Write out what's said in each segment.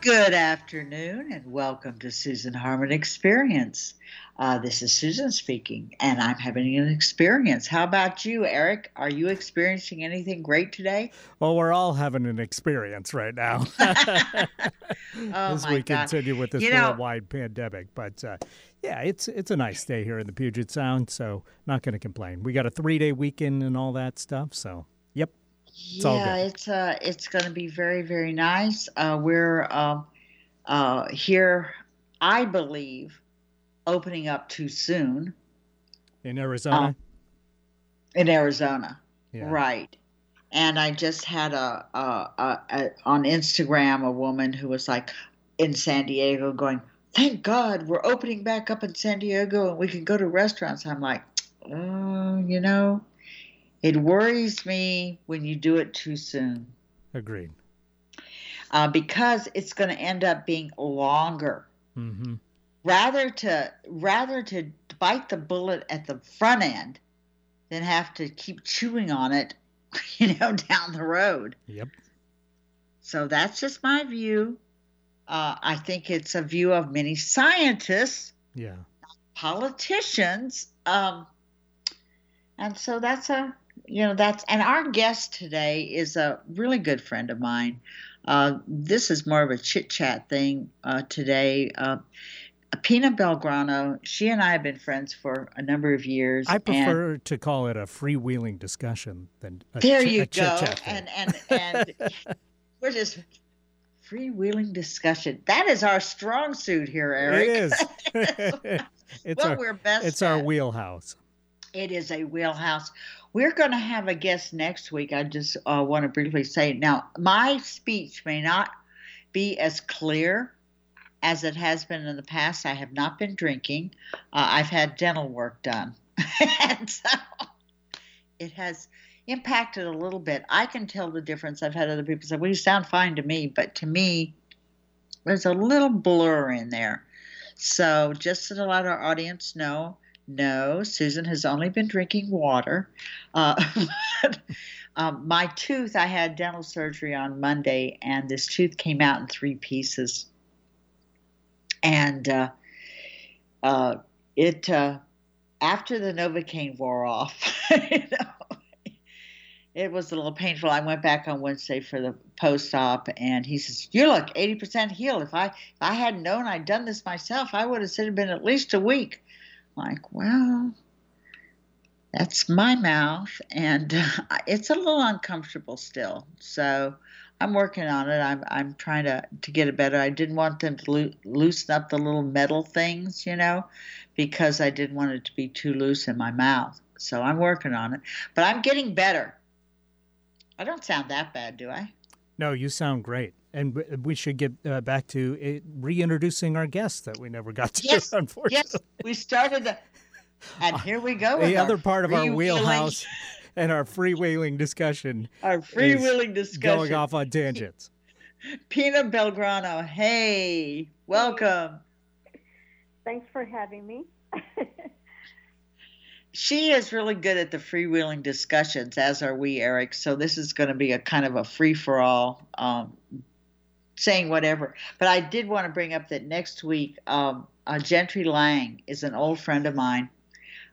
Good afternoon and welcome to Susan Harmon Experience. Uh, this is Susan speaking, and I'm having an experience. How about you, Eric? Are you experiencing anything great today? Well, we're all having an experience right now oh as we God. continue with this You know- worldwide pandemic. But uh, yeah, it's it's a nice day here in the Puget Sound, so not going to complain. We got a three day weekend and all that stuff, so all yeah, it's uh, it's going to be very, very nice. Uh, we're um, uh, here, I believe, opening up too soon In Arizona, in Arizona. yeah. Right. And I just had a, a, a, a on Instagram a woman who was like in San Diego going, "Thank God we're opening back up in San Diego and we can go to restaurants." I'm like, "Oh, you know, it worries me when you do it too soon Agreed. uh, because it's going to end up being longer." hmm rather to rather to bite the bullet at the front end than have to keep chewing on it you know down the road Yep. so that's just my view uh, i think it's a view of many scientists Yeah. politicians um, and so that's a you know that's and our guest today is a really good friend of mine uh, this is more of a chit chat thing uh, today uh, Pina Belgrano, she and I have been friends for a number of years. I and- prefer to call it a freewheeling discussion than a there chi- you a go. And and and we're just freewheeling discussion. That is our strong suit here, Eric. It is. it's what our we're best it's our wheelhouse. It is a wheelhouse. We're going to have a guest next week. I just uh, want to briefly say now, my speech may not be as clear as it has been in the past. I have not been drinking. Uh, I've had dental work done. and so it has impacted a little bit. I can tell the difference. I've had other people say, well, you sound fine to me. But to me, there's a little blur in there. So just to let our audience know, no, Susan has only been drinking water. Uh, um, my tooth, I had dental surgery on Monday, and this tooth came out in three pieces. And uh, uh, it, uh, after the Novocaine wore off, you know, it was a little painful. I went back on Wednesday for the post op, and he says, "You look 80% healed. If I if I hadn't known I'd done this myself, I would have said it'd been at least a week." Like, well, that's my mouth, and uh, it's a little uncomfortable still. So I'm working on it. I'm I'm trying to to get it better. I didn't want them to loo- loosen up the little metal things, you know, because I didn't want it to be too loose in my mouth. So I'm working on it, but I'm getting better. I don't sound that bad, do I? No, you sound great. And we should get uh, back to uh, reintroducing our guests that we never got to, Yes, unfortunately. Yes, we started the, and here we go. the other part of our wheelhouse and our freewheeling discussion our freewheeling discussion. going off on tangents. Pina Belgrano, hey, welcome. Thanks for having me. She is really good at the freewheeling discussions, as are we, Eric. So this is going to be a kind of a free for all, um, saying whatever. But I did want to bring up that next week, um, uh, Gentry Lang is an old friend of mine.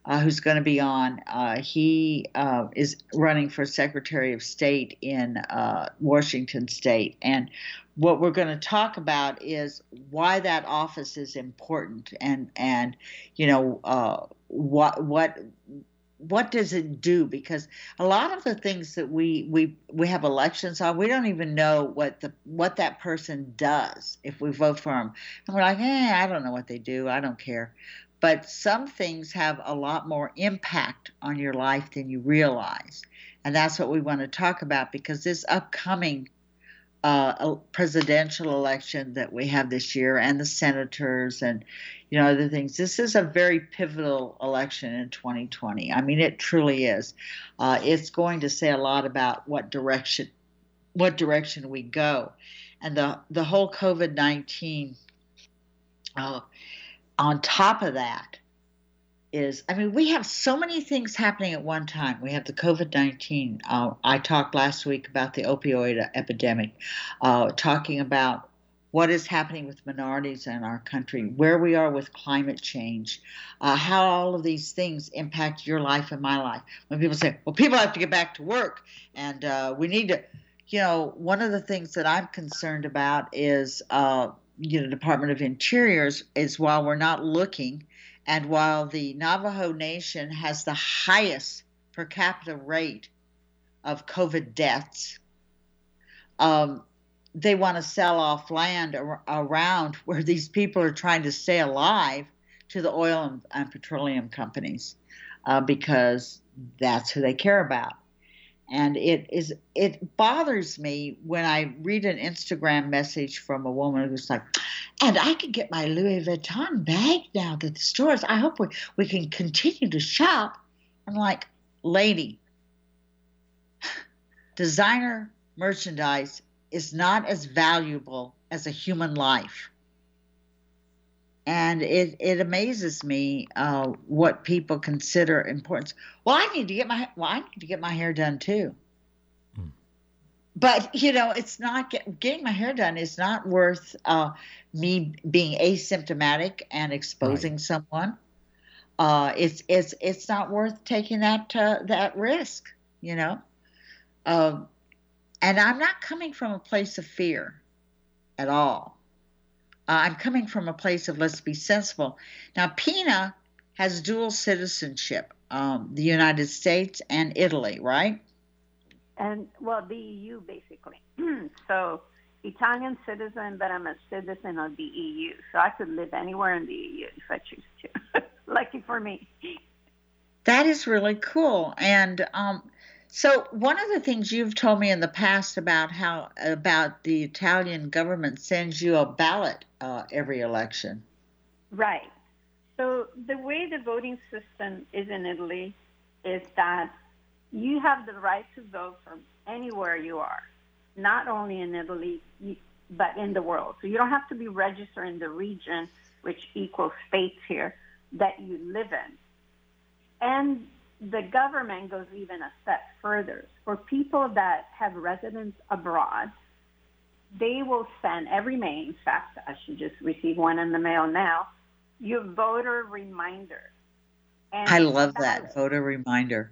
Uh, who's going to be on? Uh, he uh, is running for Secretary of State in uh, Washington State, and what we're going to talk about is why that office is important, and and you know uh, what what what does it do? Because a lot of the things that we we we have elections on we don't even know what the what that person does if we vote for them and we're like eh i don't know what they do. I don't care. But some things have a lot more impact on your life than you realize. And that's what we want to talk about because this upcoming uh, presidential election that we have this year and the senators and you know other things. This is a very pivotal election in 2020 i mean it truly is. Uh, it's going to say a lot about what direction what direction we go. And the the whole covid-19 uh, on top of that is i mean we have so many things happening at one time we have the covid-19 uh, i talked last week about the opioid epidemic uh, talking about what is happening with minorities in our country, where we are with climate change, uh, how all of these things impact your life and my life. When people say, well, people have to get back to work and uh, we need to, you know, one of the things that I'm concerned about is, uh, you know, Department of Interiors is while we're not looking and while the Navajo Nation has the highest per capita rate of COVID deaths, um, they want to sell off land ar- around where these people are trying to stay alive to the oil and, and petroleum companies uh, because that's who they care about. And it is it bothers me when I read an Instagram message from a woman who's like, and I can get my Louis Vuitton bag now at the stores. I hope we, we can continue to shop. I'm like, lady, designer merchandise is not as valuable as a human life. And it, it amazes me uh, what people consider important. Well, I need to get my well, I need to get my hair done too. But you know, it's not get, getting my hair done is not worth uh, me being asymptomatic and exposing right. someone. Uh, it's it's it's not worth taking that uh, that risk. You know. Um, and I'm not coming from a place of fear at all. Uh, I'm coming from a place of let's be sensible. Now, Pina has dual citizenship, um, the United States and Italy, right? And, well, the EU, basically. so, Italian citizen, but I'm a citizen of the EU. So I could live anywhere in the EU if I choose to. Lucky for me. That is really cool. And um, so one of the things you've told me in the past about how about the Italian government sends you a ballot uh, every election. Right. So the way the voting system is in Italy is that you have the right to vote from anywhere you are, not only in Italy but in the world. So you don't have to be registered in the region, which equals states here, that you live in. And the government goes even a step further. For people that have residence abroad, they will send every May, in fact, I should just receive one in the mail now, your voter reminder. And I love that voter reminder.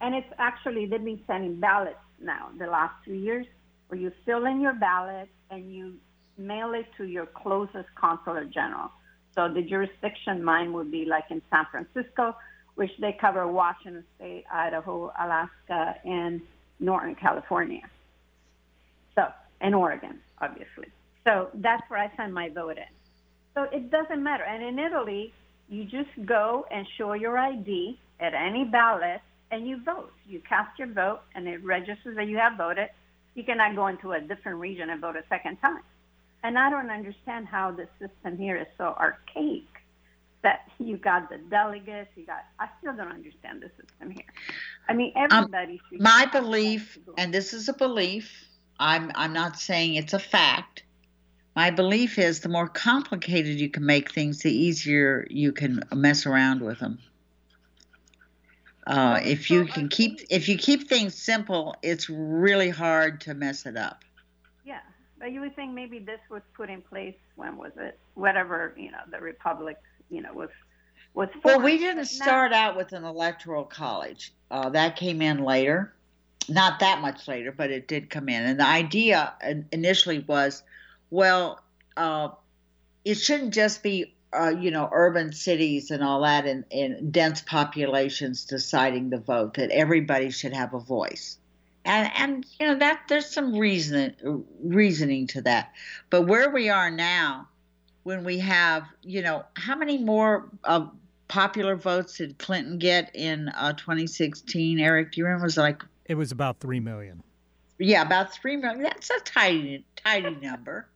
And it's actually, they've been sending ballots now the last two years where you fill in your ballot and you mail it to your closest consular general. So the jurisdiction, mine would be like in San Francisco which they cover Washington State, Idaho, Alaska, and Northern California. So, and Oregon, obviously. So that's where I send my vote in. So it doesn't matter. And in Italy, you just go and show your ID at any ballot and you vote. You cast your vote and it registers that you have voted. You cannot go into a different region and vote a second time. And I don't understand how the system here is so archaic that you got the delegates, you got. I still don't understand the system here. I mean, um, everybody. Um, my belief, and this is a belief. I'm I'm not saying it's a fact. My belief is the more complicated you can make things, the easier you can mess around with them. Uh, if you can keep if you keep things simple, it's really hard to mess it up. Yeah, but you would think maybe this was put in place when was it? Whatever you know, the republic you know was was. Formed. Well, we didn't start out with an electoral college. Uh, that came in later, not that much later, but it did come in. And the idea initially was, well, uh, it shouldn't just be uh, you know, urban cities and all that, and, and dense populations deciding the vote. That everybody should have a voice, and and you know that there's some reason reasoning to that. But where we are now, when we have, you know, how many more uh, popular votes did Clinton get in uh, 2016? Eric, do you remember? It was like it was about three million. Yeah, about three million. That's a tiny, tiny number.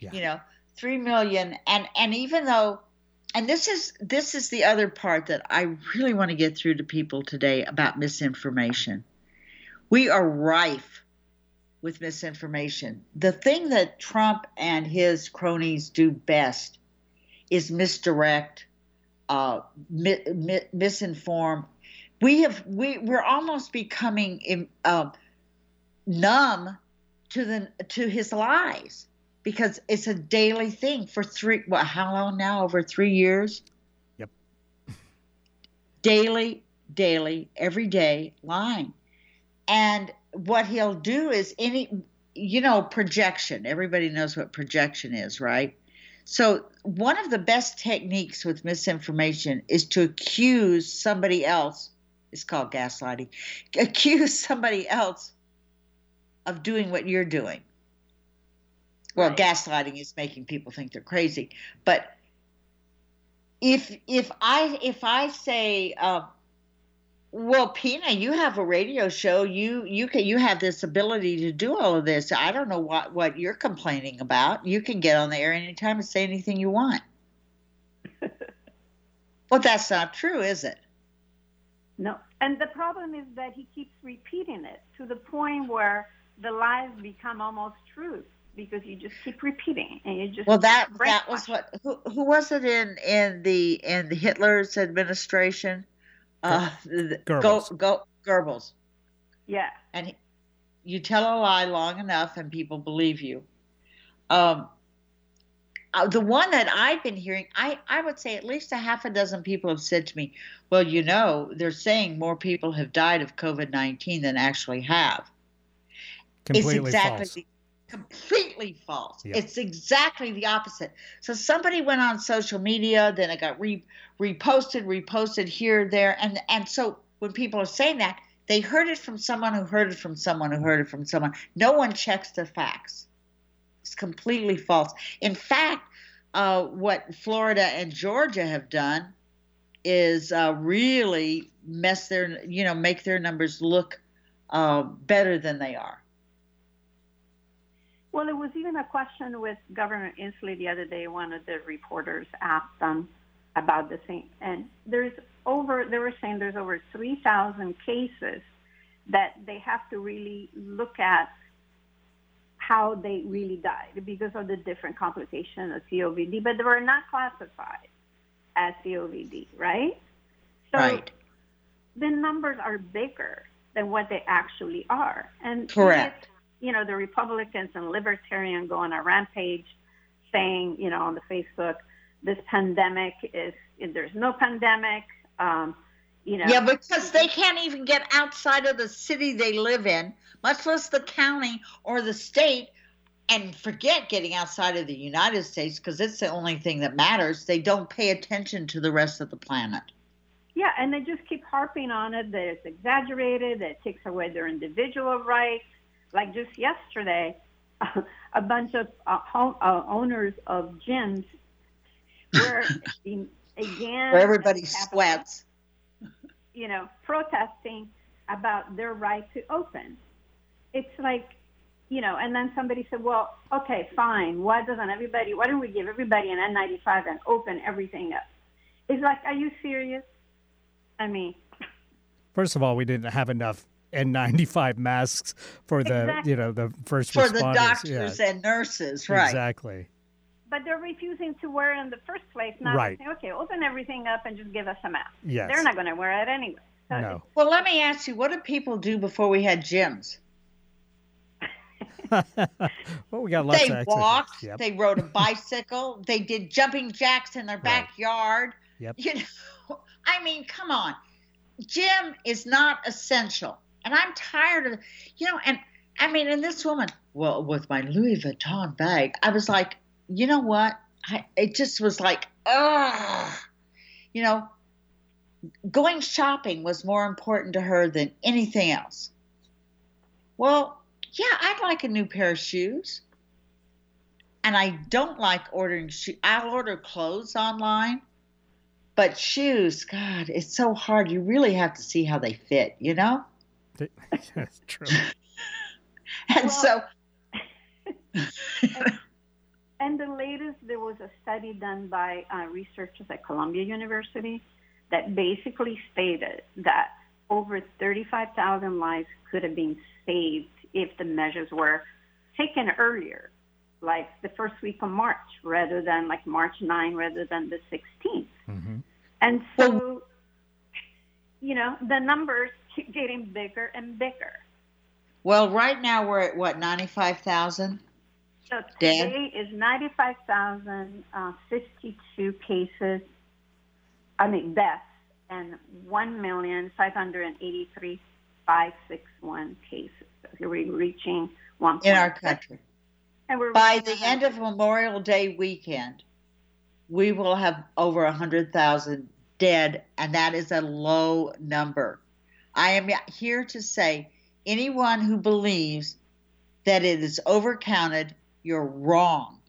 Yeah. You know, three million, and and even though, and this is this is the other part that I really want to get through to people today about misinformation. We are rife with misinformation. The thing that Trump and his cronies do best is misdirect, uh, mi- mi- misinform. We have we we're almost becoming uh, numb to the to his lies. Because it's a daily thing for three. What? How long now? Over three years. Yep. Daily, daily, every day lying, and what he'll do is any, you know, projection. Everybody knows what projection is, right? So, one of the best techniques with misinformation is to accuse somebody else. It's called gaslighting. Accuse somebody else of doing what you're doing. Well, Right. gaslighting is making people think they're crazy, but if if I if I say, uh, well, Pina, you have a radio show. You you can you have this ability to do all of this. I don't know what what you're complaining about. You can get on the air anytime and say anything you want. well, that's not true, is it? No. And the problem is that he keeps repeating it to the point where the lies become almost truth because you just keep repeating and you just Well, that that was what who, who was it in in the in the Hitler's administration? Uh, the- go go Goebbels. Yeah. and he- you tell a lie long enough and people believe you um, uh, the one that i've been hearing I, I would say at least a half a dozen people have said to me well you know they're saying more people have died of covid-19 than actually have Completely it's exactly false. the- completely false. Yep. it's exactly the opposite. So somebody went on social media then it got re, reposted reposted here there and and so when people are saying that they heard it from someone who heard it from someone who heard it from someone. No one checks the facts. It's completely false. In fact uh, what florida and georgia have done is uh, really mess their you know make their numbers look uh, better than they are Well, it was even a question with Governor Inslee the other day. One of the reporters asked them about the same, and there's over. They were saying there's over 3,000 cases that they have to really look at how they really died because of the different complications of COVID, but they were not classified as COVID, right? So right the numbers are bigger than what they actually are. And Correct. You know, the Republicans and Libertarian go on a rampage saying, you know, on the Facebook, this pandemic is, there's no pandemic. Um, you know, Yeah, because they can't even get outside of the city they live in, much less the county or the state, and forget getting outside of the United States because it's the only thing that matters. They don't pay attention to the rest of the planet. Yeah, and they just keep harping on it that it's exaggerated, that it takes away their individual rights. Like just yesterday, a bunch of uh, home, uh, owners of gyms were in, again Where everybody at the Capitol, sweats. You know, protesting about their right to open. It's like, you know, and then somebody said, well, okay, fine. Why doesn't everybody? Why don't we give everybody an N95 and open everything up? It's like, are you serious? I mean. First of all, we didn't have enough N95 masks for the Exactly. you know the first For responders. the doctors yeah, and nurses, right? Exactly. But they're refusing to wear it in the first place. Now Right. saying, okay, open everything up and just give us a mask. Yes. They're not going to wear it anyway. So No. Well, let me ask you, what did people do before we had gyms? well, we got lots they of exercise. walked, Yep. they rode a bicycle, they did jumping jacks in their Right. backyard. Yep. You know, I mean, come on. Gym is not essential. And I'm tired of, you know, and I mean, and this woman, well, with my Louis Vuitton bag, I was like, you know what? I, it just was like, ugh. You know, going shopping was more important to her than anything else. Well, yeah, I'd like a new pair of shoes. And I don't like ordering shoes. I'll order clothes online, but shoes, God, it's so hard. You really have to see how they fit, you know? That's true. And Well- so, And the latest, there was a study done by uh, researchers at Columbia University that basically stated that over 35,000 lives could have been saved if the measures were taken earlier, like the first week of March, rather than like March 9, rather than the 16th. hmm And so, you know, the numbers keep getting bigger and bigger. well, right now we're at what, 95,000? So Dan? today is 95,052 uh, cases, I mean deaths, and 1,583,561 cases. So we're reaching 1. in our country. And we're By the end of Memorial Day weekend, we will have over 100,000 dead, and that is a low number. I am here to say anyone who believes that it is overcounted, you're wrong.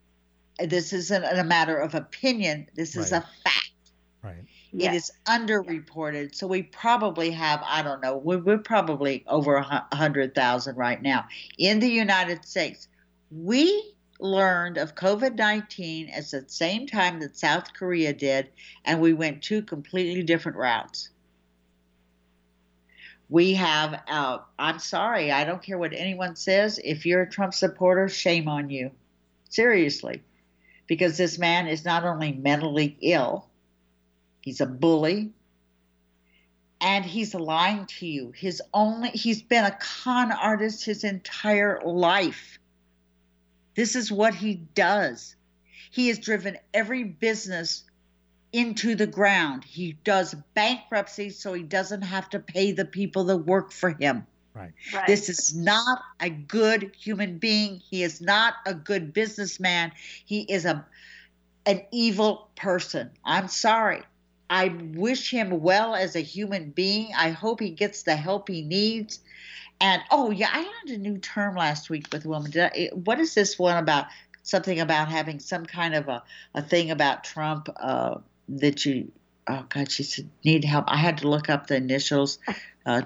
This isn't a matter of opinion, this is a fact. Right. Yes. It is underreported. So we probably have, I don't know, we're, we're probably over a 100,000 right now. In the United States, we learned of COVID 19 at the same time that South Korea did, and we went two completely different routes. We have, uh, I'm sorry, I don't care what anyone says. If you're a Trump supporter, shame on you. Seriously. Because this man is not only mentally ill, He's a bully. And he's lying to you. His only he's been a con artist his entire life. This is what he does. He has driven every business into the ground. He does bankruptcy so he doesn't have to pay the people that work for him. Right. Right. This is not a good human being. He is not a good businessman. He is a an evil person. I'm sorry. I wish him well as a human being. I hope he gets the help he needs. And oh yeah, I learned a new term last week with a woman. Did I, what is this one about? Something about having some kind of a, a thing about Trump uh, that you. Oh God, she said need help. I had to look up the initials. Uh,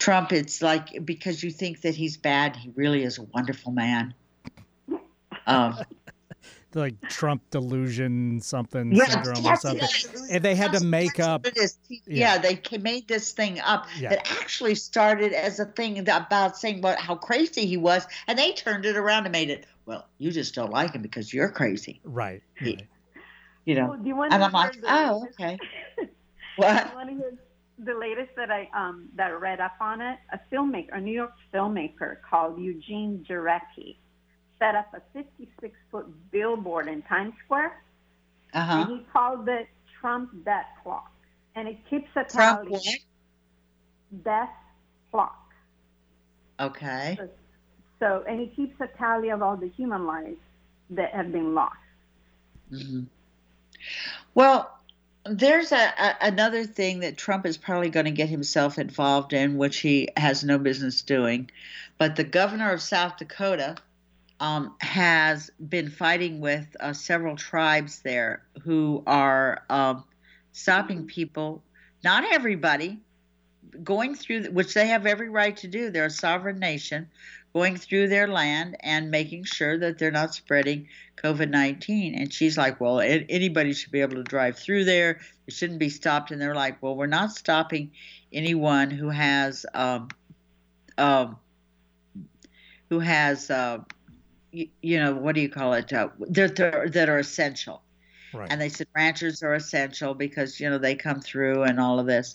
Trump, it's like because you think that he's bad, he really is a wonderful man. Um, Like Trump delusion something yeah, syndrome or something. it. And they had to make up. what it is. Yeah. Yeah, they made this thing up Yeah. that actually started as a thing about saying what how crazy he was, and they turned it around and made it. Well, you just don't like him because you're crazy, Right. He- right. You know. do you want And to I'm like, oh, latest- okay. Do What? you want to hear the latest that I um that I read up on it? A filmmaker, a New York filmmaker called Eugene Jarecki, set up a 56 foot billboard in Times Square, Uh and he called it Trump Death Clock, and it keeps a Trump tally. what? Death Clock. Okay. So, and he keeps a tally of all the human lives that have been lost. hmm Well, there's a, a another thing that Trump is probably going to get himself involved in, which he has no business doing. But the governor of South Dakota um, has been fighting with uh, several tribes there who are um, stopping people, not everybody, going through, which they have every right to do. They're a sovereign nation, going through their land and making sure that they're not spreading COVID 19. And she's like, well, anybody should be able to drive through there. It shouldn't be stopped. And they're like, well, we're not stopping anyone who has, um, um, who has, uh, you, you know, what do you call it? Uh, that, they're- that are essential. Right. And they said ranchers are essential because, you know, they come through and all of this.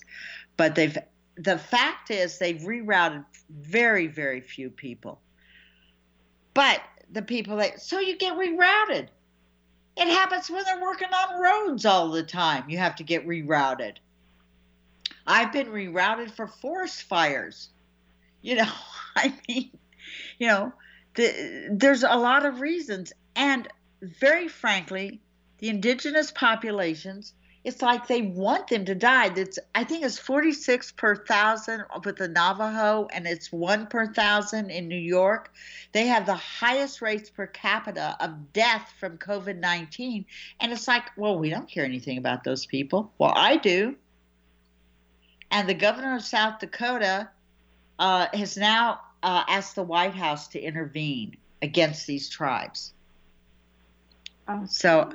But they've, the fact is, they've rerouted very, very few people. But the people that, so you get rerouted. It happens when they're working on roads all the time. You have to get rerouted. I've been rerouted for forest fires. You know, I mean, you know, the, there's a lot of reasons. And very frankly, the indigenous populations, it's like they want them to die. That's I think it's 46 per thousand with the Navajo, and it's one per thousand in New York. They have the highest rates per capita of death from COVID 19. And it's like, well, we don't hear anything about those people. Well, I do. And the governor of South Dakota uh, has now uh, asked the White House to intervene against these tribes. Oh, So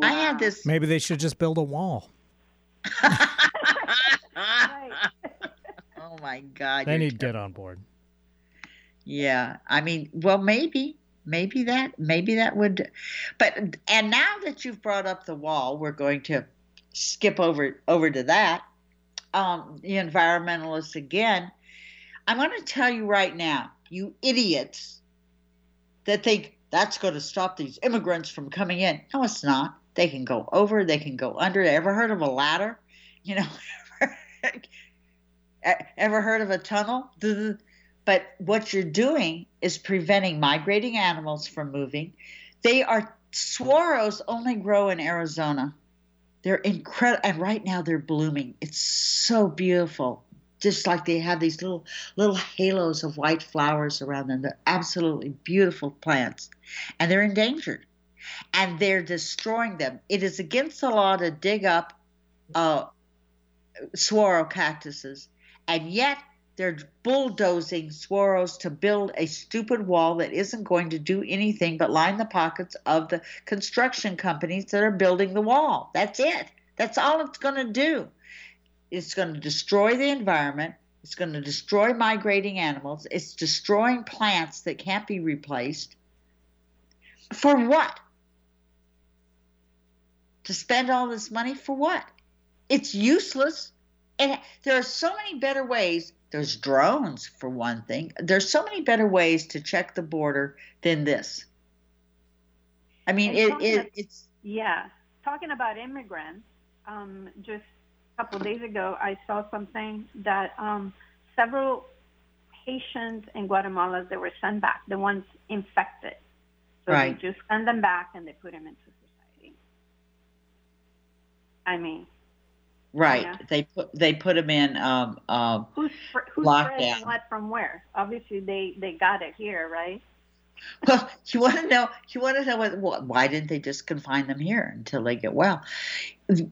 I had this. Maybe they should just build a wall. Oh my God. Then you're get on board. Yeah. I mean, well, maybe, maybe that, maybe that would, but, and now that you've brought up the wall, we're going to skip over, over to that. Um, the environmentalists again. I'm going to tell you right now, you idiots that think that's going to stop these immigrants from coming in. No, it's not. They can go over, they can go under. Ever heard of a ladder? You know, ever heard of a tunnel? But what you're doing is preventing migrating animals from moving. They are saguaros only grow in Arizona. They're incredible, and right now they're blooming. It's so beautiful. Just like they have these little little halos of white flowers around them. They're absolutely beautiful plants, and they're endangered, and they're destroying them. It is against the law to dig up uh, saguaro cactuses, and yet they're bulldozing saguaros to build a stupid wall that isn't going to do anything but line the pockets of the construction companies that are building the wall. That's it. That's all it's going to do. It's going to destroy the environment. It's going to destroy migrating animals. It's destroying plants that can't be replaced. For what? To spend all this money for what? It's useless. And there are so many better ways there's drones, for one thing. There's so many better ways to check the border than this. I mean, it, it, it's. Yeah. Talking about immigrants, um, just a couple of days ago, I saw something that um, several Haitians in Guatemala that were sent back, the ones infected. So right. they just send them back and they put them into. I mean, Right. Yeah. They put they put them in um, um, who's who's lockdown. What from where? Obviously, they they got it here, right? Well, you want to know? You want to know what, Why didn't they just confine them here until they get well?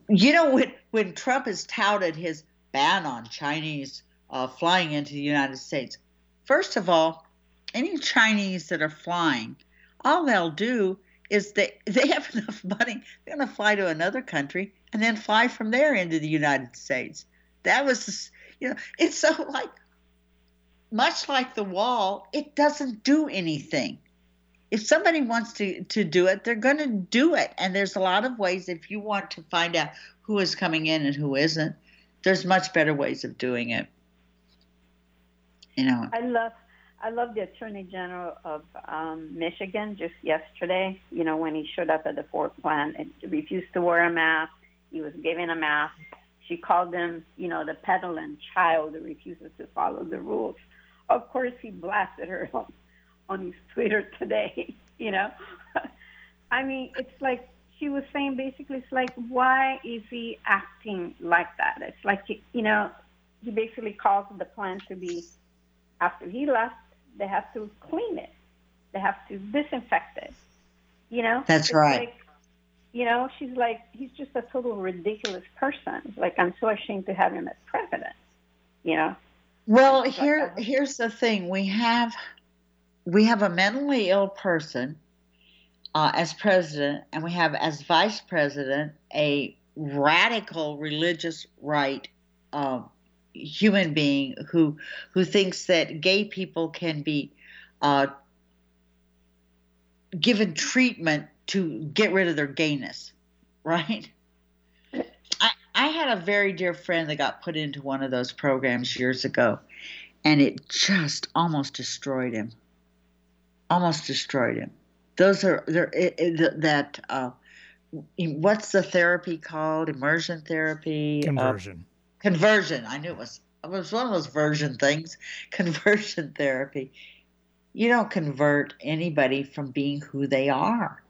You know, when when Trump has touted his ban on Chinese uh, flying into the United States, first of all, any Chinese that are flying, all they'll do is they they have enough money. They're going to fly to another country and then fly from there into the United States. That was, you know, it's so like, much like the wall, it doesn't do anything. If somebody wants to, to do it, they're going to do it. And there's a lot of ways, if you want to find out who is coming in and who isn't, there's much better ways of doing it. You know, I love I love the Attorney General of um, Michigan just yesterday, you know, when he showed up at the Ford plant and refused to wear a mask he was given a mask. She called him, you know, the peddling child who refuses to follow the rules. Of course, he blasted her on, on his Twitter today, you know. I mean, it's like she was saying basically, it's like, why is he acting like that? It's like, you know, he basically calls the plant to be, after he left, they have to clean it, they have to disinfect it. You know, that's it's right. Like, you know, she's like, he's just a total ridiculous person. Like, I'm so ashamed to have him as president. You know. Well, here, here's the thing: we have, we have a mentally ill person uh, as president, and we have as vice president a radical religious right uh, human being who who thinks that gay people can be uh, given treatment to get rid of their gayness, right? I, I had a very dear friend that got put into one of those programs years ago, and it just almost destroyed him. Almost destroyed him. Those are there that uh, what's the therapy called? Immersion therapy. Conversion. Uh, conversion. I knew it was. It was one of those version things. Conversion therapy. You don't convert anybody from being who they are.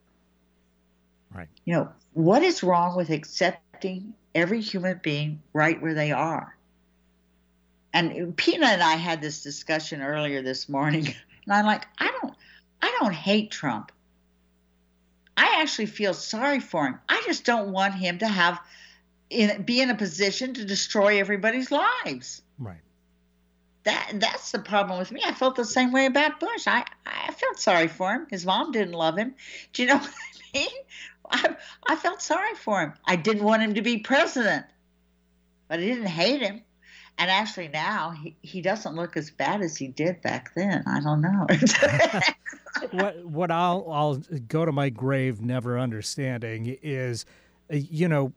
Right. You know, what is wrong with accepting every human being right where they are? And Pina and I had this discussion earlier this morning, and I'm like, I don't, I don't hate Trump. I actually feel sorry for him. I just don't want him to have, in, be in a position to destroy everybody's lives. Right. That that's the problem with me. I felt the same way about Bush. I I felt sorry for him. His mom didn't love him. Do you know what I mean? I, I felt sorry for him. I didn't want him to be president, but I didn't hate him. And actually, now he, he doesn't look as bad as he did back then. I don't know. what what I'll I'll go to my grave never understanding is, uh, you know,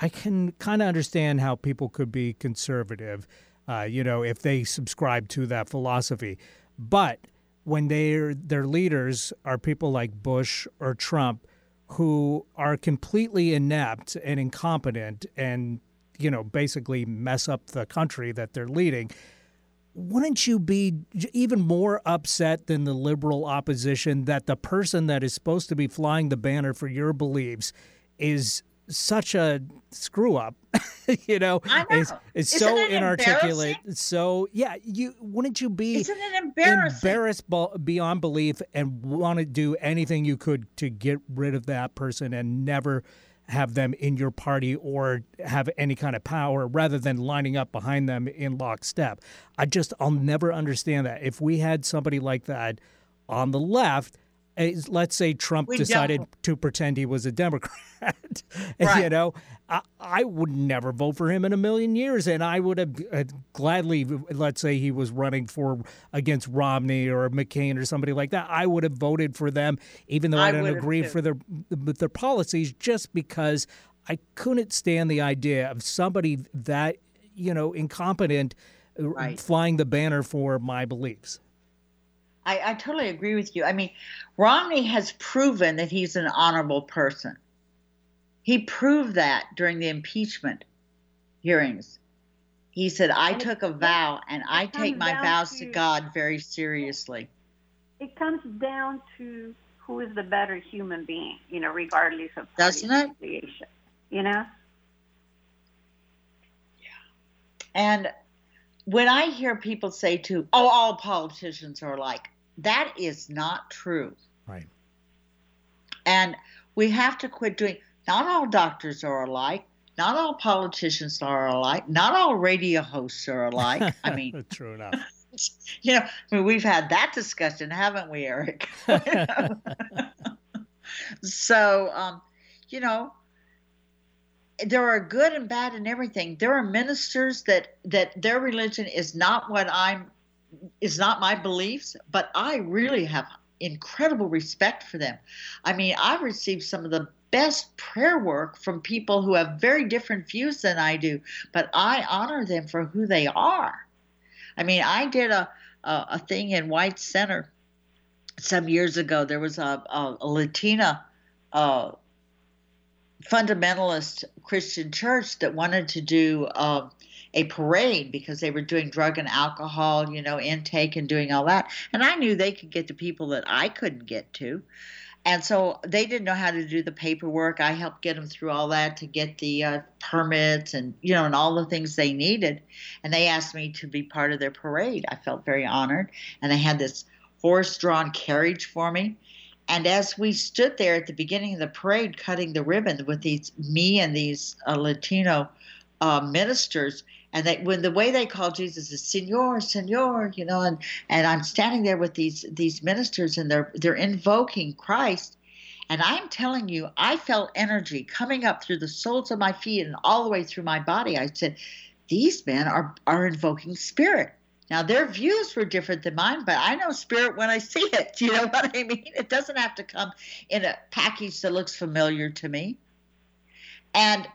I can kind of understand how people could be conservative, uh, you know, if they subscribe to that philosophy, but when their their leaders are people like Bush or Trump who are completely inept and incompetent and you know basically mess up the country that they're leading wouldn't you be even more upset than the liberal opposition that the person that is supposed to be flying the banner for your beliefs is such a screw up you know, know. is, is so inarticulate so yeah you wouldn't you be Isn't it embarrassing? embarrassed beyond belief and want to do anything you could to get rid of that person and never have them in your party or have any kind of power rather than lining up behind them in lockstep. I just, I'll never understand that. If we had somebody like that on the left, let's say Trump We decided don't. to pretend he was a Democrat, Right. you know, I, I would never vote for him in a million years, and I would have uh, gladly, let's say he was running for against Romney or McCain or somebody like that, I would have voted for them, even though I, I don't agree too. for their with their policies, just because I couldn't stand the idea of somebody that you know incompetent uh, Right. flying the banner for my beliefs. I, I totally agree with you. I mean, Romney has proven that he's an honorable person. He proved that during the impeachment hearings. He said, I And took a vow and I take my vows to to- God very seriously. It comes down to who is the better human being, you know, regardless of Doesn't it? affiliation. You know? Yeah. And when I hear people say to, oh, all politicians are alike, that is not true. Right. And we have to quit doing, not all doctors are alike. Not all politicians are alike. Not all radio hosts are alike. I mean, true enough. you know, I mean, we've had that discussion, haven't we, Eric? so, um, you know, there are good and bad in everything. There are ministers that that their religion is not what I'm is not my beliefs, but I really have incredible respect for them. I mean, I've received some of the best prayer work from people who have very different views than I do, but I honor them for who they are. I mean, I did a a, a thing in White Center some years ago. There was a, a, Latina uh, fundamentalist Christian church that wanted to do um, a parade because they were doing drug and alcohol, you know, intake and doing all that. And I knew they could get to people that I couldn't get to. And so they didn't know how to do the paperwork. I helped get them through all that to get the uh, permits and you know and all the things they needed. And they asked me to be part of their parade. I felt very honored. And they had this horse-drawn carriage for me. And as we stood there at the beginning of the parade, cutting the ribbon with these me and these uh, Latino uh, ministers, and they when the way they call Jesus is Senor, Senor, you know, and and I'm standing there with these these ministers, and they're they're invoking Christ, and I'm telling you, I felt energy coming up through the soles of my feet and all the way through my body. I said, these men are are invoking spirit. Now their views were different than mine, but I know spirit when I see it. You know what I mean? It doesn't have to come in a package that looks familiar to me. And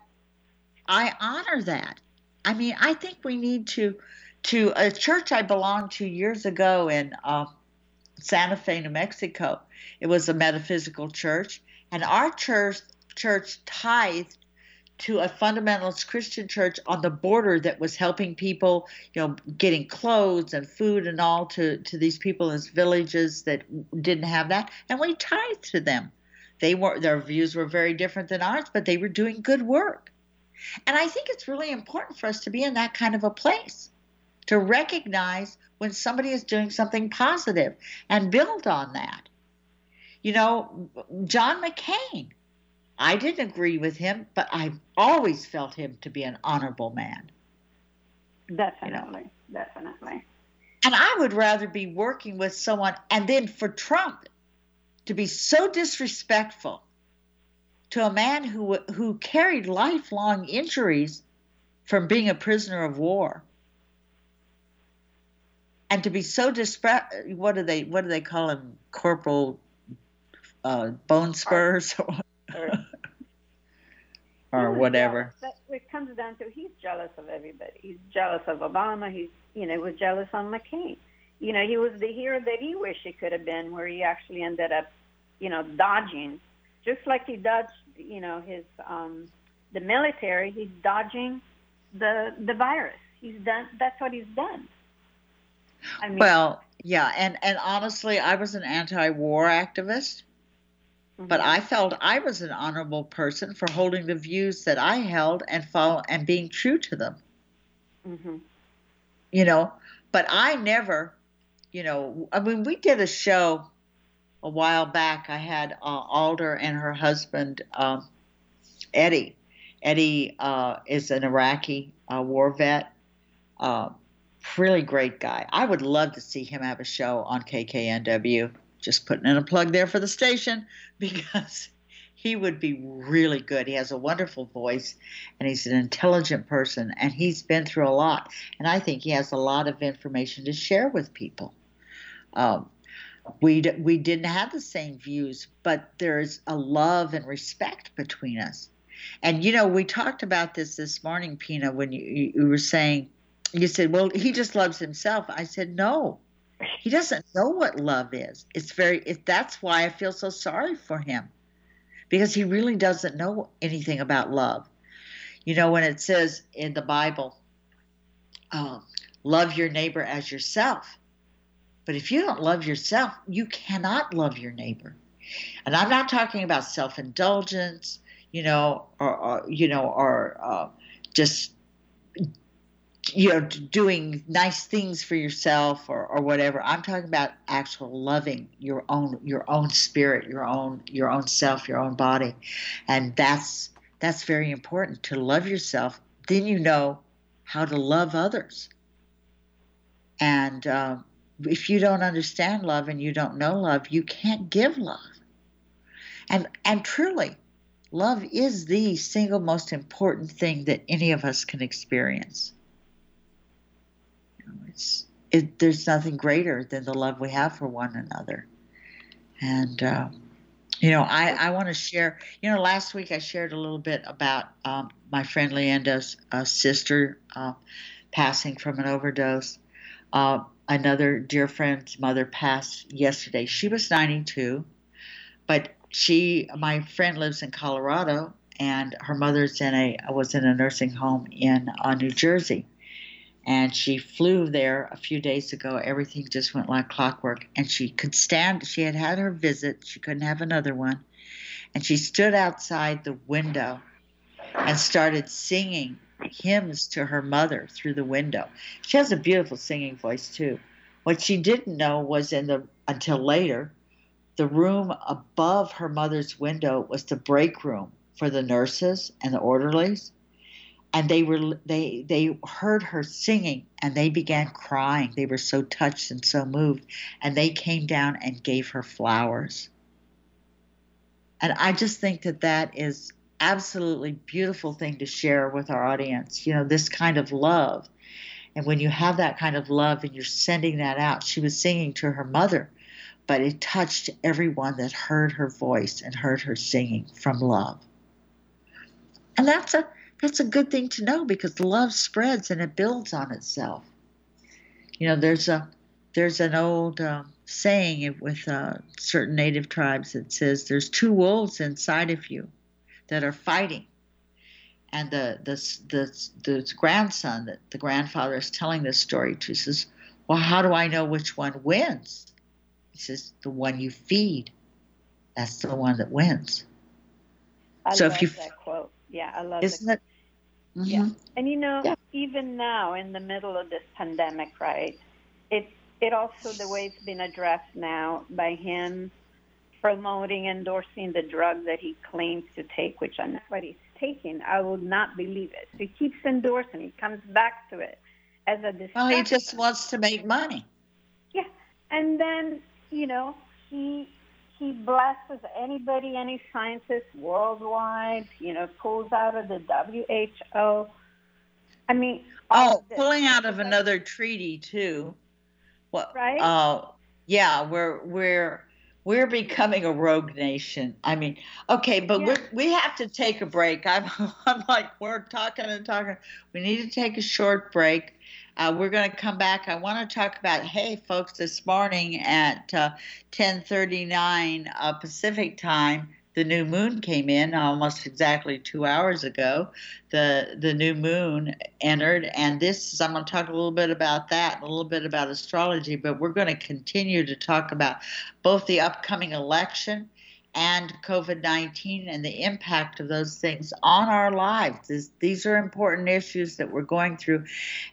I honor that. I mean, I think we need to to a church I belonged to years ago in uh, Santa Fe, New Mexico. It was a metaphysical church, and our church church tithed to a fundamentalist Christian church on the border that was helping people, you know, getting clothes and food and all to to these people in villages that didn't have that, and we tithed to them. They were their views were very different than ours, but they were doing good work. And I think it's really important for us to be in that kind of a place to recognize when somebody is doing something positive and build on that. You know, John McCain, I didn't agree with him, but I've always felt him to be an honorable man. Definitely. Definitely. And I would rather be working with someone, and then for Trump to be so disrespectful to a man who who carried lifelong injuries from being a prisoner of war, and to be so disre- what do they what do they call him corporal uh, bone spurs or, He or whatever. That it comes down to he's jealous of everybody. He's jealous of Obama. He's you know was jealous on McCain. you know, he was the hero that he wished he could have been, where he actually ended up, you know, dodging, just like he dodged, you know, his um, the military. He's dodging the the virus. He's done. That's what he's done. I mean, well, yeah, and and honestly, I was an anti-war activist, mm-hmm. but I felt I was an honorable person for holding the views that I held and follow and being true to them. Mm-hmm. You know, but I never, you know, I mean, we did a show a while back. I had uh, Alder and her husband um, Eddie. Eddie uh, is an Iraqi uh, war vet. Uh, really great guy. I would love to see him have a show on KKNW. Just putting in a plug there for the station because he would be really good. He has a wonderful voice and he's an intelligent person and he's been through a lot. And I think he has a lot of information to share with people. Um, we, we didn't have the same views, but there's a love and respect between us. And you know, we talked about this this morning, Pina, when you, you were saying you said, well, he just loves himself. I said, no, he doesn't know what love is. It's very, it, that's why I feel so sorry for him because he really doesn't know anything about love. You know, when it says in the Bible, um, love your neighbor as yourself. But if you don't love yourself, you cannot love your neighbor. And I'm not talking about self indulgence, you know, or, or, you know, or uh, just you know doing nice things for yourself or, or whatever. I'm talking about actual loving your own your own spirit your own your own self your own body. And that's that's very important to love yourself. Then you know how to love others. And uh, if you don't understand love and you don't know love you can't give love and and truly love is the single most important thing that any of us can experience it's it, there's nothing greater than the love we have for one another. And uh, you know, I I want to share. You know, last week I shared a little bit about um, my friend Leanda's uh, sister uh, passing from an overdose. Uh, another dear friend's mother passed yesterday. She was 92, but she, my friend, lives in Colorado, and her mother's in a was in a nursing home in uh, New Jersey and she flew there a few days ago. Everything just went like clockwork, and she could stand. She had had her visit. She couldn't have another one, and she stood outside the window and started singing hymns to her mother through the window. She has a beautiful singing voice too. What she didn't know was in the until later, the room above her mother's window was the break room for the nurses and the orderlies and they were they they heard her singing and they began crying they were so touched and so moved and they came down and gave her flowers and i just think that that is absolutely beautiful thing to share with our audience you know this kind of love. And when you have that kind of love and you're sending that out she was singing to her mother but it touched everyone that heard her voice and heard her singing from love. And that's a that's a good thing to know because love spreads and it builds on itself. You know, there's a there's an old uh, saying with uh, certain native tribes that says there's two wolves inside of you that are fighting, and the the the, the grandson that the grandfather is telling this story to says, "Well, how do I know which one wins?" He says, "The one you feed, that's the one that wins." I so if you that quote. Yeah, I love isn't it Mm-hmm. Yeah. And you know, yeah. even now in the middle of this pandemic, right? It it also the way it's been addressed now by him promoting, endorsing the drug that he claims to take, which I know what he's taking. I would not believe it. So he keeps endorsing. He comes back to it as a discussion. Well, he just wants to make money. Yeah, and then you know he he blesses anybody, any scientist worldwide, you know, pulls out of the WHO. I mean, oh, pulling out of another treaty too. What? Right. Uh, yeah, we're we're we're becoming a rogue nation. I mean, okay, but yeah. we we have to take a break. I'm I'm like we're talking and talking. We need to take a short break, Uh, we're going to come back. I want to talk about, hey, folks, this morning at uh, 10:39 uh, Pacific time, the new moon came in almost exactly two hours ago. The the new moon entered, and this is I'm going to talk a little bit about that, a little bit about astrology, but we're going to continue to talk about both the upcoming election and COVID 19 and the impact of those things on our lives. This, these are important issues that we're going through,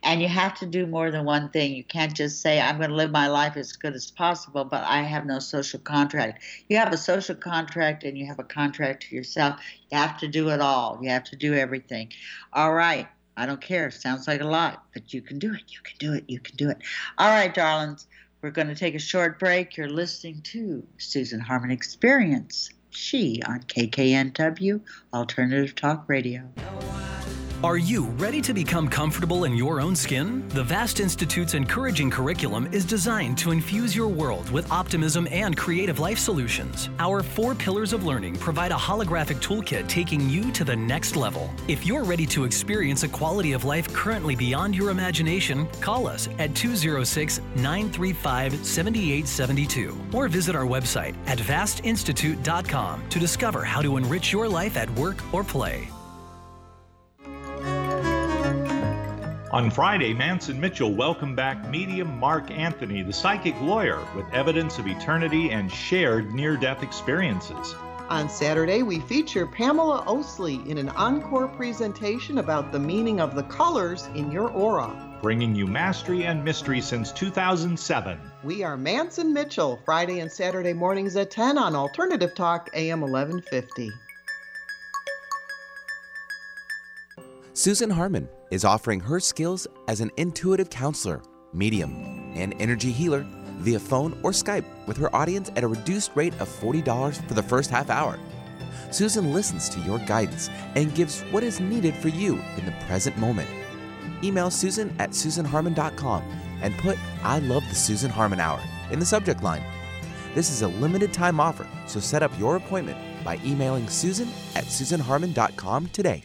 and you have to do more than one thing. You can't just say, I'm going to live my life as good as possible, but I have no social contract. You have a social contract and you have a contract to yourself. You have to do it all, you have to do everything. All right. I don't care. Sounds like a lot, but you can do it. You can do it. You can do it. All right, darlings. We're going to take a short break. You're listening to Susan Harmon Experience. She on KKNW Alternative Talk Radio. Are you ready to become comfortable in your own skin? The VAST Institute's encouraging curriculum is designed to infuse your world with optimism and creative life solutions. Our four pillars of learning provide a holographic toolkit taking you to the next level. If you're ready to experience a quality of life currently beyond your imagination, call us at 206 935 7872 or visit our website at vastinstitute.com to discover how to enrich your life at work or play. On Friday, Manson Mitchell welcomed back medium Mark Anthony, the psychic lawyer, with evidence of eternity and shared near death experiences. On Saturday, we feature Pamela Osley in an encore presentation about the meaning of the colors in your aura. Bringing you mastery and mystery since 2007. We are Manson Mitchell, Friday and Saturday mornings at 10 on Alternative Talk, AM 1150. Susan Harmon is offering her skills as an intuitive counselor, medium, and energy healer via phone or Skype with her audience at a reduced rate of $40 for the first half hour. Susan listens to your guidance and gives what is needed for you in the present moment. Email Susan at SusanHarmon.com and put I love the Susan Harmon Hour in the subject line. This is a limited time offer, so set up your appointment by emailing Susan at SusanHarmon.com today.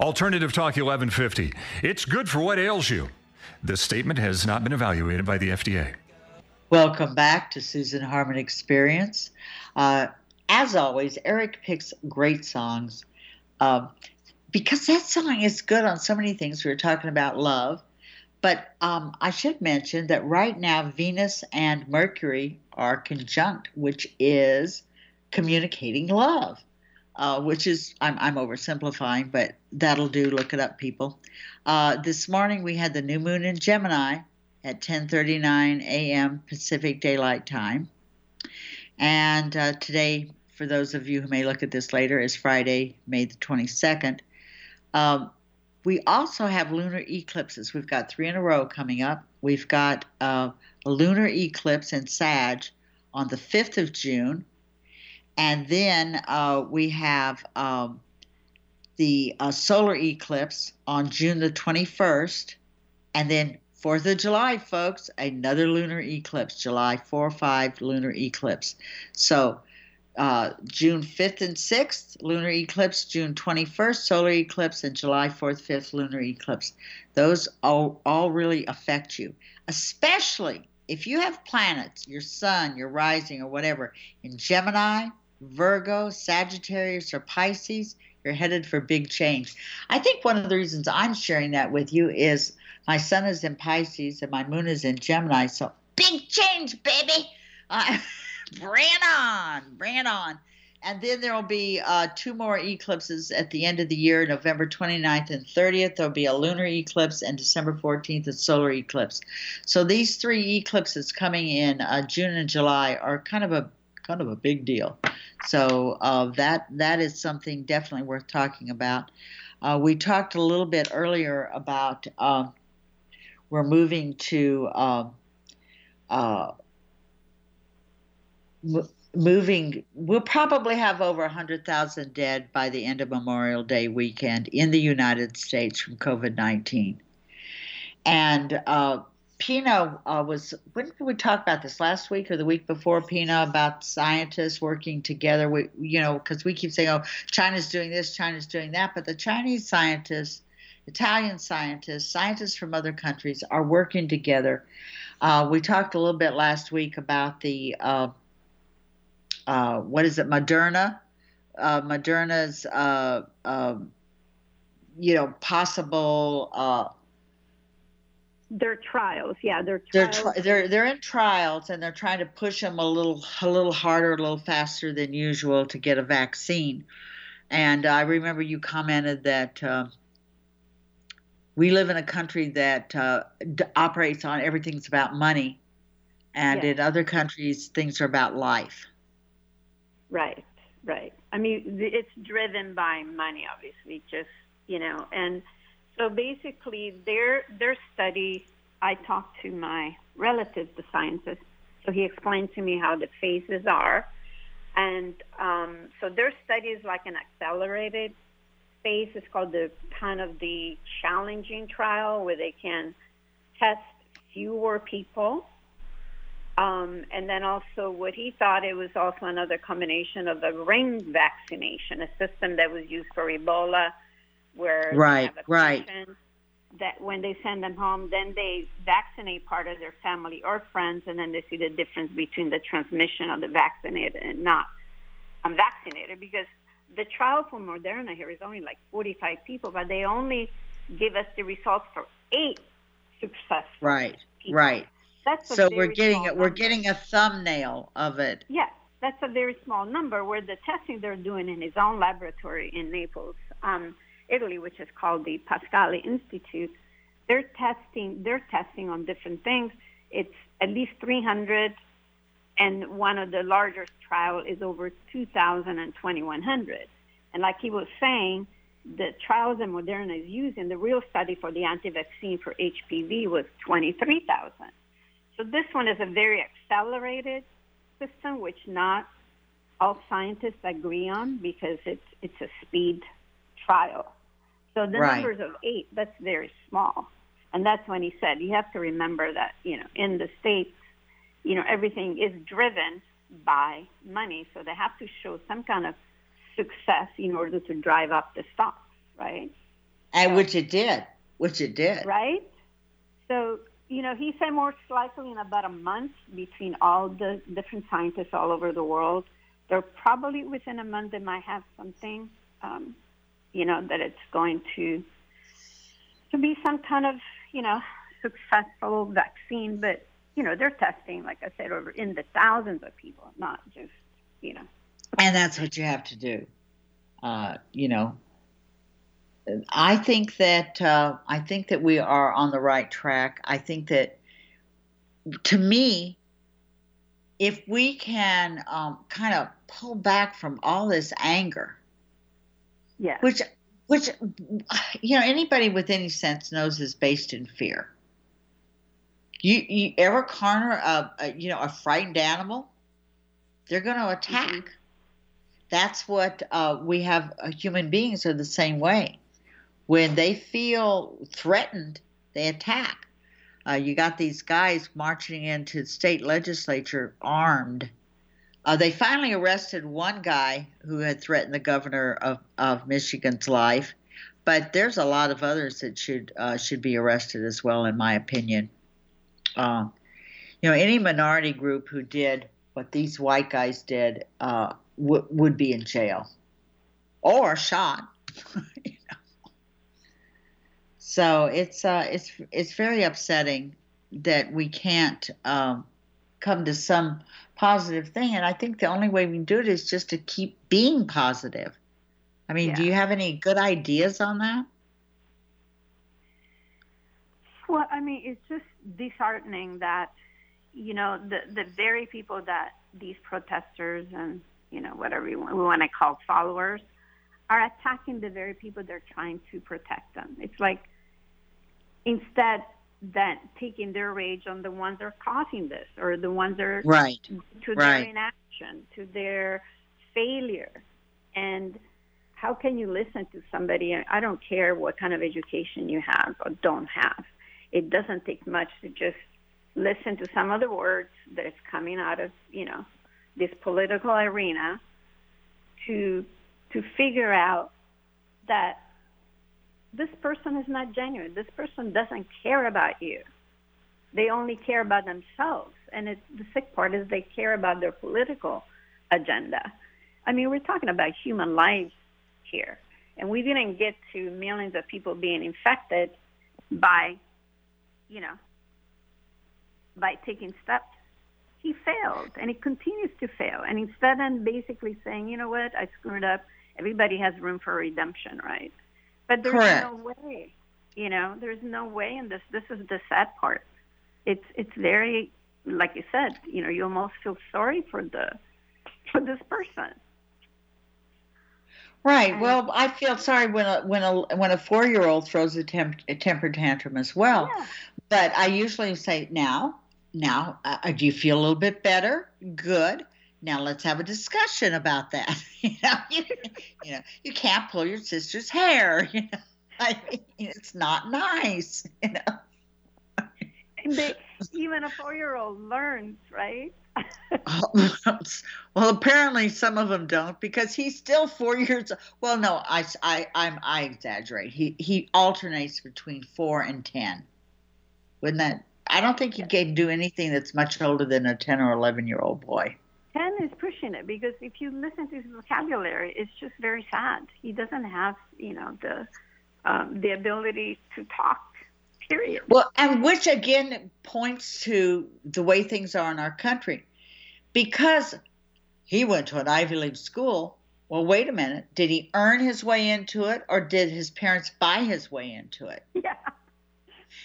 Alternative Talk 1150. It's good for what ails you. This statement has not been evaluated by the FDA. Welcome back to Susan Harmon Experience. Uh, as always, Eric picks great songs uh, because that song is good on so many things. We were talking about love, but um, I should mention that right now Venus and Mercury are conjunct, which is communicating love uh, which is I'm, I'm oversimplifying, but that'll do. Look it up, people. Uh, this morning we had the new moon in Gemini at 10:39 a.m. Pacific Daylight Time, and uh, today, for those of you who may look at this later, is Friday, May the 22nd. Um, we also have lunar eclipses. We've got three in a row coming up. We've got uh, a lunar eclipse in Sag on the 5th of June and then uh, we have um, the uh, solar eclipse on June the 21st. And then 4th of July, folks, another lunar eclipse, July 4 5 lunar eclipse. So uh, June 5th and 6th, lunar eclipse, June 21st, solar eclipse, and July 4th, 5th, lunar eclipse. Those all, all really affect you, especially if you have planets, your sun, your rising, or whatever, in Gemini, Virgo, Sagittarius, or Pisces, you're headed for big change. I think one of the reasons I'm sharing that with you is my sun is in Pisces and my moon is in Gemini. So big change, baby. Uh, bring on, bring on. And then there will be uh, two more eclipses at the end of the year, November 29th and 30th. There'll be a lunar eclipse, and December 14th, a solar eclipse. So these three eclipses coming in uh, June and July are kind of a kind of a big deal. So uh, that that is something definitely worth talking about. Uh, we talked a little bit earlier about uh, we're moving to um, uh, moving. We'll probably have over 100,000 dead by the end of Memorial Day weekend in the United States from COVID 19. And Pina uh, was, when did we talk about this? Last week or the week before, Pina, about scientists working together? We, you know, because we keep saying, oh, China's doing this, China's doing that. But the Chinese scientists, Italian scientists, scientists from other countries are working together. Uh, we talked a little bit last week about the, uh, uh what is it, Moderna? Uh, Moderna's, uh, um, you know, possible their trials. Yeah, they're they're tri- they're they're in trials and they're trying to push them a little a little harder, a little faster than usual to get a vaccine. And I remember you commented that uh, we live in a country that uh, d- operates on everything's about money, and yes. in other countries things are about life. Right, right. I mean, it's driven by money, obviously. Just you know, and so basically, their their study. I talked to my relative, the scientist, so he explained to me how the phases are, and um, so their study is like an accelerated phase. It's called the kind of the challenging trial where they can test fewer people. Um, and then also, what he thought it was also another combination of a ring vaccination, a system that was used for Ebola where right, right. That when they send them home, then they vaccinate part of their family or friends, and then they see the difference between the transmission of the vaccinated and not unvaccinated. Because the trial for Moderna here is only like 45 people, but they only give us the results for eight successful. Right, people. right. That's so we're getting we're getting a thumbnail of it. Yes, that's a very small number. Where the testing they're doing in his own laboratory in Naples. Um, Italy, which is called the Pascale Institute, they're testing they're testing on different things. It's at least 300, and one of the largest trial is over 2,000 and 2,100. And like he was saying, the trials that Moderna is using, the real study for the anti-vaccine for HPV was 23,000. So this one is a very accelerated system, which not all scientists agree on because it's it's a speed trial. So the right. numbers of eight, that's very small. And that's when he said, you have to remember that, you know, in the States, you know, everything is driven by money. So they have to show some kind of success in order to drive up the stock, right? And so, which it did, which it did. Right? So, you know, he said most likely in about a month between all the different scientists all over the world, they're probably within a month they might have something. Um, you know, that it's going to to be some kind of, you know, successful vaccine. But, you know, they're testing, like I said, over in the thousands of people, not just, you know. And that's what you have to do. Uh, you know, I think that uh, I think that we are on the right track. I think that, to me, if we can um, kind of pull back from all this anger yeah. Which, which, you know, anybody with any sense knows is based in fear. You, you ever corner a, a you know a frightened animal? They're going to attack. Mm-hmm. That's what uh, we have. Uh, human beings are the same way. When they feel threatened, they attack. Uh, you got these guys marching into the state legislature armed uh, they finally arrested one guy who had threatened the governor of, of Michigan's life, but there's a lot of others that should uh, should be arrested as well, in my opinion. Uh, you know, any minority group who did what these white guys did uh, w- would be in jail or shot. you know? So it's uh, it's it's very upsetting that we can't um, come to some positive thing. And I think the only way we can do it is just to keep being positive. I mean, yeah. do you have any good ideas on that? Well, I mean, it's just disheartening that, you know, the, the very people that these protesters and, you know, whatever we want, we want to call followers are attacking the very people they're trying to protect them. It's like instead than taking their rage on the ones that are causing this or the ones that are right to right. their inaction, to their failure. And how can you listen to somebody? I don't care what kind of education you have or don't have. It doesn't take much to just listen to some of the words that is coming out of, you know, this political arena to to figure out that this person is not genuine. This person doesn't care about you. They only care about themselves. And it's, the sick part is they care about their political agenda. I mean, we're talking about human lives here. And we didn't get to millions of people being infected by, you know, by taking steps. He failed, and he continues to fail. And instead of basically saying, you know what, I screwed up, everybody has room for redemption, right? But there's Correct. no way. You know, there's no way in this. This is the sad part. It's it's very like you said. You know, you almost feel sorry for the for this person. Right. Well, I feel sorry when a when a when a four year old throws a, temp, a temper tantrum as well. Yeah. But I usually say, now, now, uh, do you feel a little bit better? Good. Now let's have a discussion about that. you know, you, you know, you can't pull your sister's hair. You know, I mean, it's not nice. You know. And they, even a four-year-old learns, right? well, apparently some of them don't because he's still four years. Well, no, I, I, I'm, I exaggerate. He he alternates between four and ten. Wouldn't that? I don't think you can do anything that's much older than a ten or eleven year old boy. Ten is pushing it because if you listen to his vocabulary, it's just very sad. He doesn't have, you know, the um, the ability to talk. Period. Well, and which again points to the way things are in our country, because he went to an Ivy League school. Well, wait a minute. Did he earn his way into it, or did his parents buy his way into it? Yeah.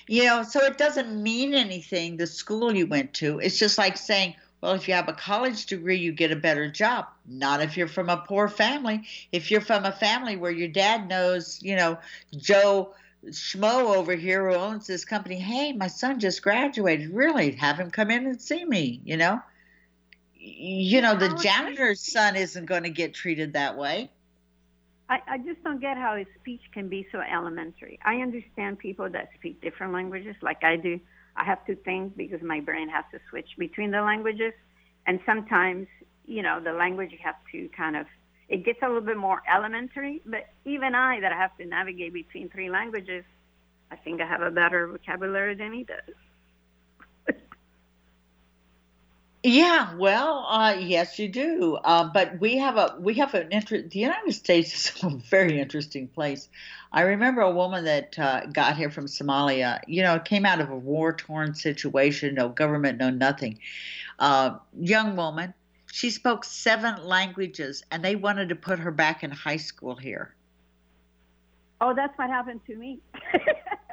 You know, so it doesn't mean anything, the school you went to. It's just like saying, well, if you have a college degree, you get a better job. Not if you're from a poor family. If you're from a family where your dad knows, you know, Joe Schmo over here who owns this company, hey, my son just graduated. Really, have him come in and see me, you know? You know, the How is he- janitor's son isn't going to get treated that way. I, I just don't get how his speech can be so elementary. I understand people that speak different languages like I do. I have to think because my brain has to switch between the languages. And sometimes, you know, the language you have to kind of, it gets a little bit more elementary. But even I, that I have to navigate between three languages, I think I have a better vocabulary than he does. Yeah, well, uh, yes, you do. Uh, but we have a we have an interest. The United States is a very interesting place. I remember a woman that uh, got here from Somalia. You know, came out of a war torn situation, no government, no nothing. Uh, young woman. She spoke seven languages, and they wanted to put her back in high school here. Oh, that's what happened to me.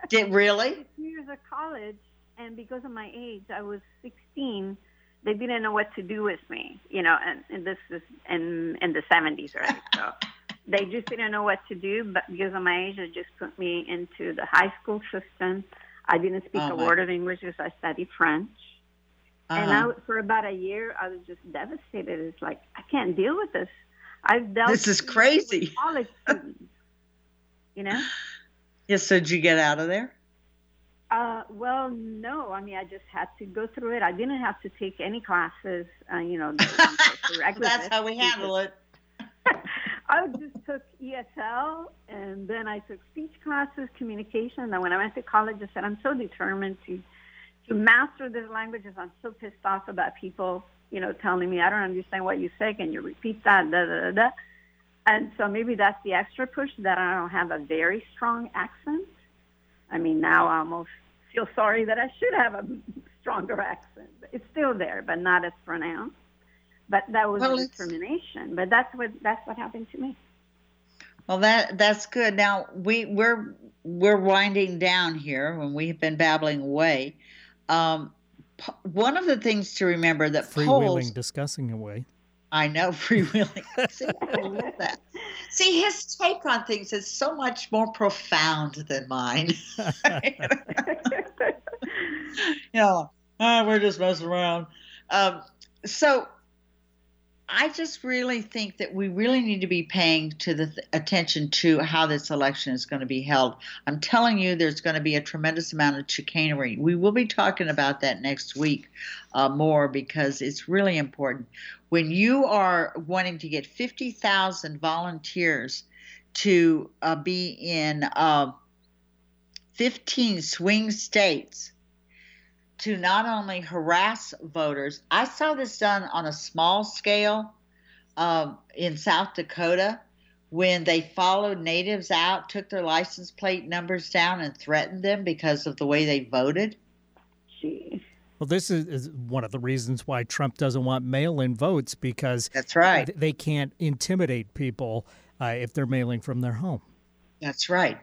Did really? years of college, and because of my age, I was 16. They didn't know what to do with me, you know, and, and this is in in the 70s, right? So they just didn't know what to do. But because of my age, they just put me into the high school system. I didn't speak Oh, a word of English because I studied French. And Uh-huh. I, for about a year, I was just devastated. It's like I can't deal with this. I've dealt. This is with crazy. College students, you know. Yes. So did you get out of there? Uh, well, no. I mean, I just had to go through it. I didn't have to take any classes. Uh, you know, That's how we handle it. I just took ESL, and then I took speech classes, communication. And then when I went to college, I said, I'm so determined to to master these languages. I'm so pissed off about people, you know, telling me I don't understand what you say. Can you repeat that? Da da da da. And so maybe that's the extra push that I don't have a very strong accent. I mean, now I almost feel sorry that I should have a stronger accent. It's still there, but not as pronounced. But that was Well, a it's- determination. But that's what that's what happened to me. Well, that that's good. Now we we're we're winding down here when we've been babbling away. Um, one of the things to remember that Freewheeling, polls. discussing away. I know freewheeling. See, that. See, his take on things is so much more profound than mine. you know, ah, we're just messing around. Um, so I just really think that we really need to be paying to the th- attention to how this election is going to be held. I'm telling you, there's going to be a tremendous amount of chicanery. We will be talking about that next week uh, more because it's really important. When you are wanting to get 50,000 volunteers to uh, be in uh, 15 swing states to not only harass voters, I saw this done on a small scale um, in South Dakota when they followed natives out, took their license plate numbers down, and threatened them because of the way they voted. Gee. Well, this is, is one of the reasons why Trump doesn't want mail-in votes because That's right. they can't intimidate people uh, if they're mailing from their home. That's right.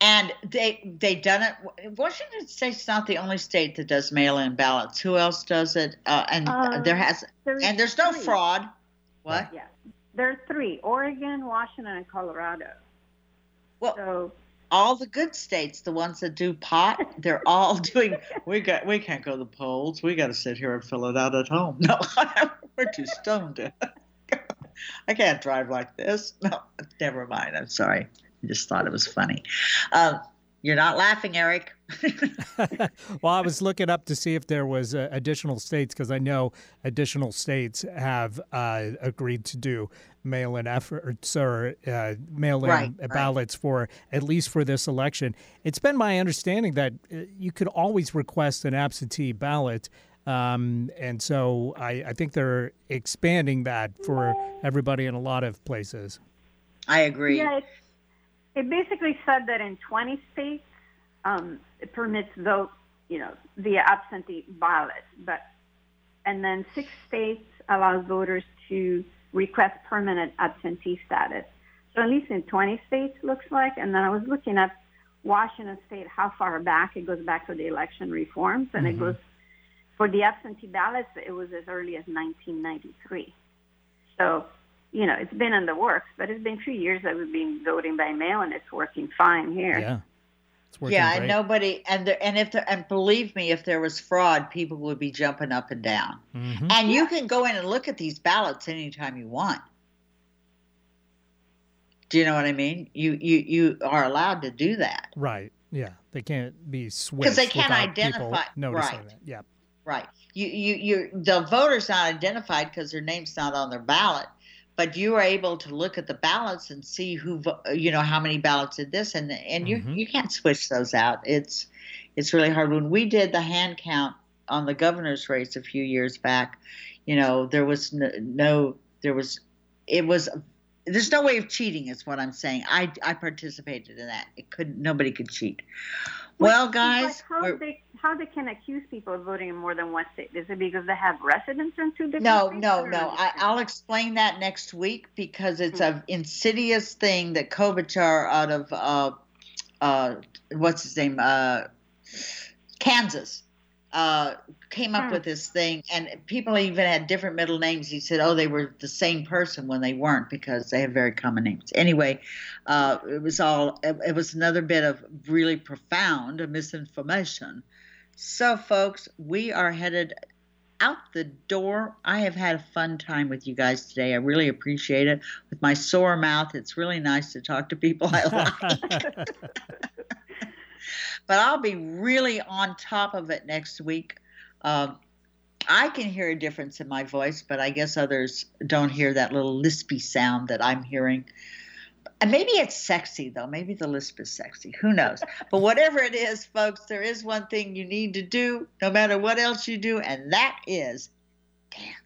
And they they done it. Washington State's not the only state that does mail-in ballots. Who else does it? Uh, and Uh, there has there's and there's no three. fraud. What? Yeah. There are three Oregon, Washington, and Colorado. Well, So, all the good states, the ones that do pot, they're all doing. We got we can't go to the polls. We got to sit here and fill it out at home. No, we're too stoned. to- I can't drive like this. No, never mind. I'm sorry. I just thought it was funny. Um, you're not laughing, Eric. well, I was looking up to see if there was uh, additional states because I know additional states have uh, agreed to do mail-in efforts or uh, mail-in Right, right. ballots for at least for this election. It's been my understanding that uh, you could always request an absentee ballot. Um, and so I, I think they're expanding that for everybody in a lot of places. I agree. yeah, it, basically said that in 20 states, um, it permits vote, you know, via absentee ballot, but and then six states allows voters to request permanent absentee status. So at least in 20 states, looks like. And then I was looking at Washington State, how far back it goes back to the election reforms, and it goes for the absentee ballots. It was as early as 1993. So you know, it's been in the works, but it's been a few years that we've been voting by mail, and it's working fine here. Yeah. It's working Yeah, and nobody and there, and if there, and believe me, if there was fraud, people would be jumping up and down. Mhm. And you can go in and look at these ballots anytime you want. Do you know what I mean? You you you are allowed to do that. Right. Yeah. They can't be switched Because they can't identify- noticing right. that. Yeah. Right. You you you the voter's not identified because their name's not on their ballot, but you are able to look at the ballots and see who you know how many ballots did this and and you Mhm. you can't switch those out. It's it's really hard. When we did the hand count on the governor's race a few years back, you know, there was no, no there was it was there's no way of cheating is what I'm saying. I I participated in that. It could nobody could cheat. Well, guys, how they how they can accuse people of voting in more than one state? Is it because they have residence in two different No, states? no, no. I, I'll explain that next week because it's Mm-hmm. a insidious thing that Kobach out of uh, uh, what's his name, uh, Kansas, uh, came up Hmm. with this thing, and people even had different middle names. He said, "Oh, they were the same person when they weren't because they have very common names." Anyway, uh, it was all. It, it was another bit of really profound misinformation. So, folks, we are headed out the door. I have had a fun time with you guys today. I really appreciate it. With my sore mouth, it's really nice to talk to people I like. but I'll be really on top of it next week. Um, I can hear a difference in my voice, but I guess others don't hear that little lispy sound that I'm hearing. And maybe it's sexy, though. Maybe the lisp is sexy. Who knows? but whatever it is, folks, there is one thing you need to do no matter what else you do, and that is dance.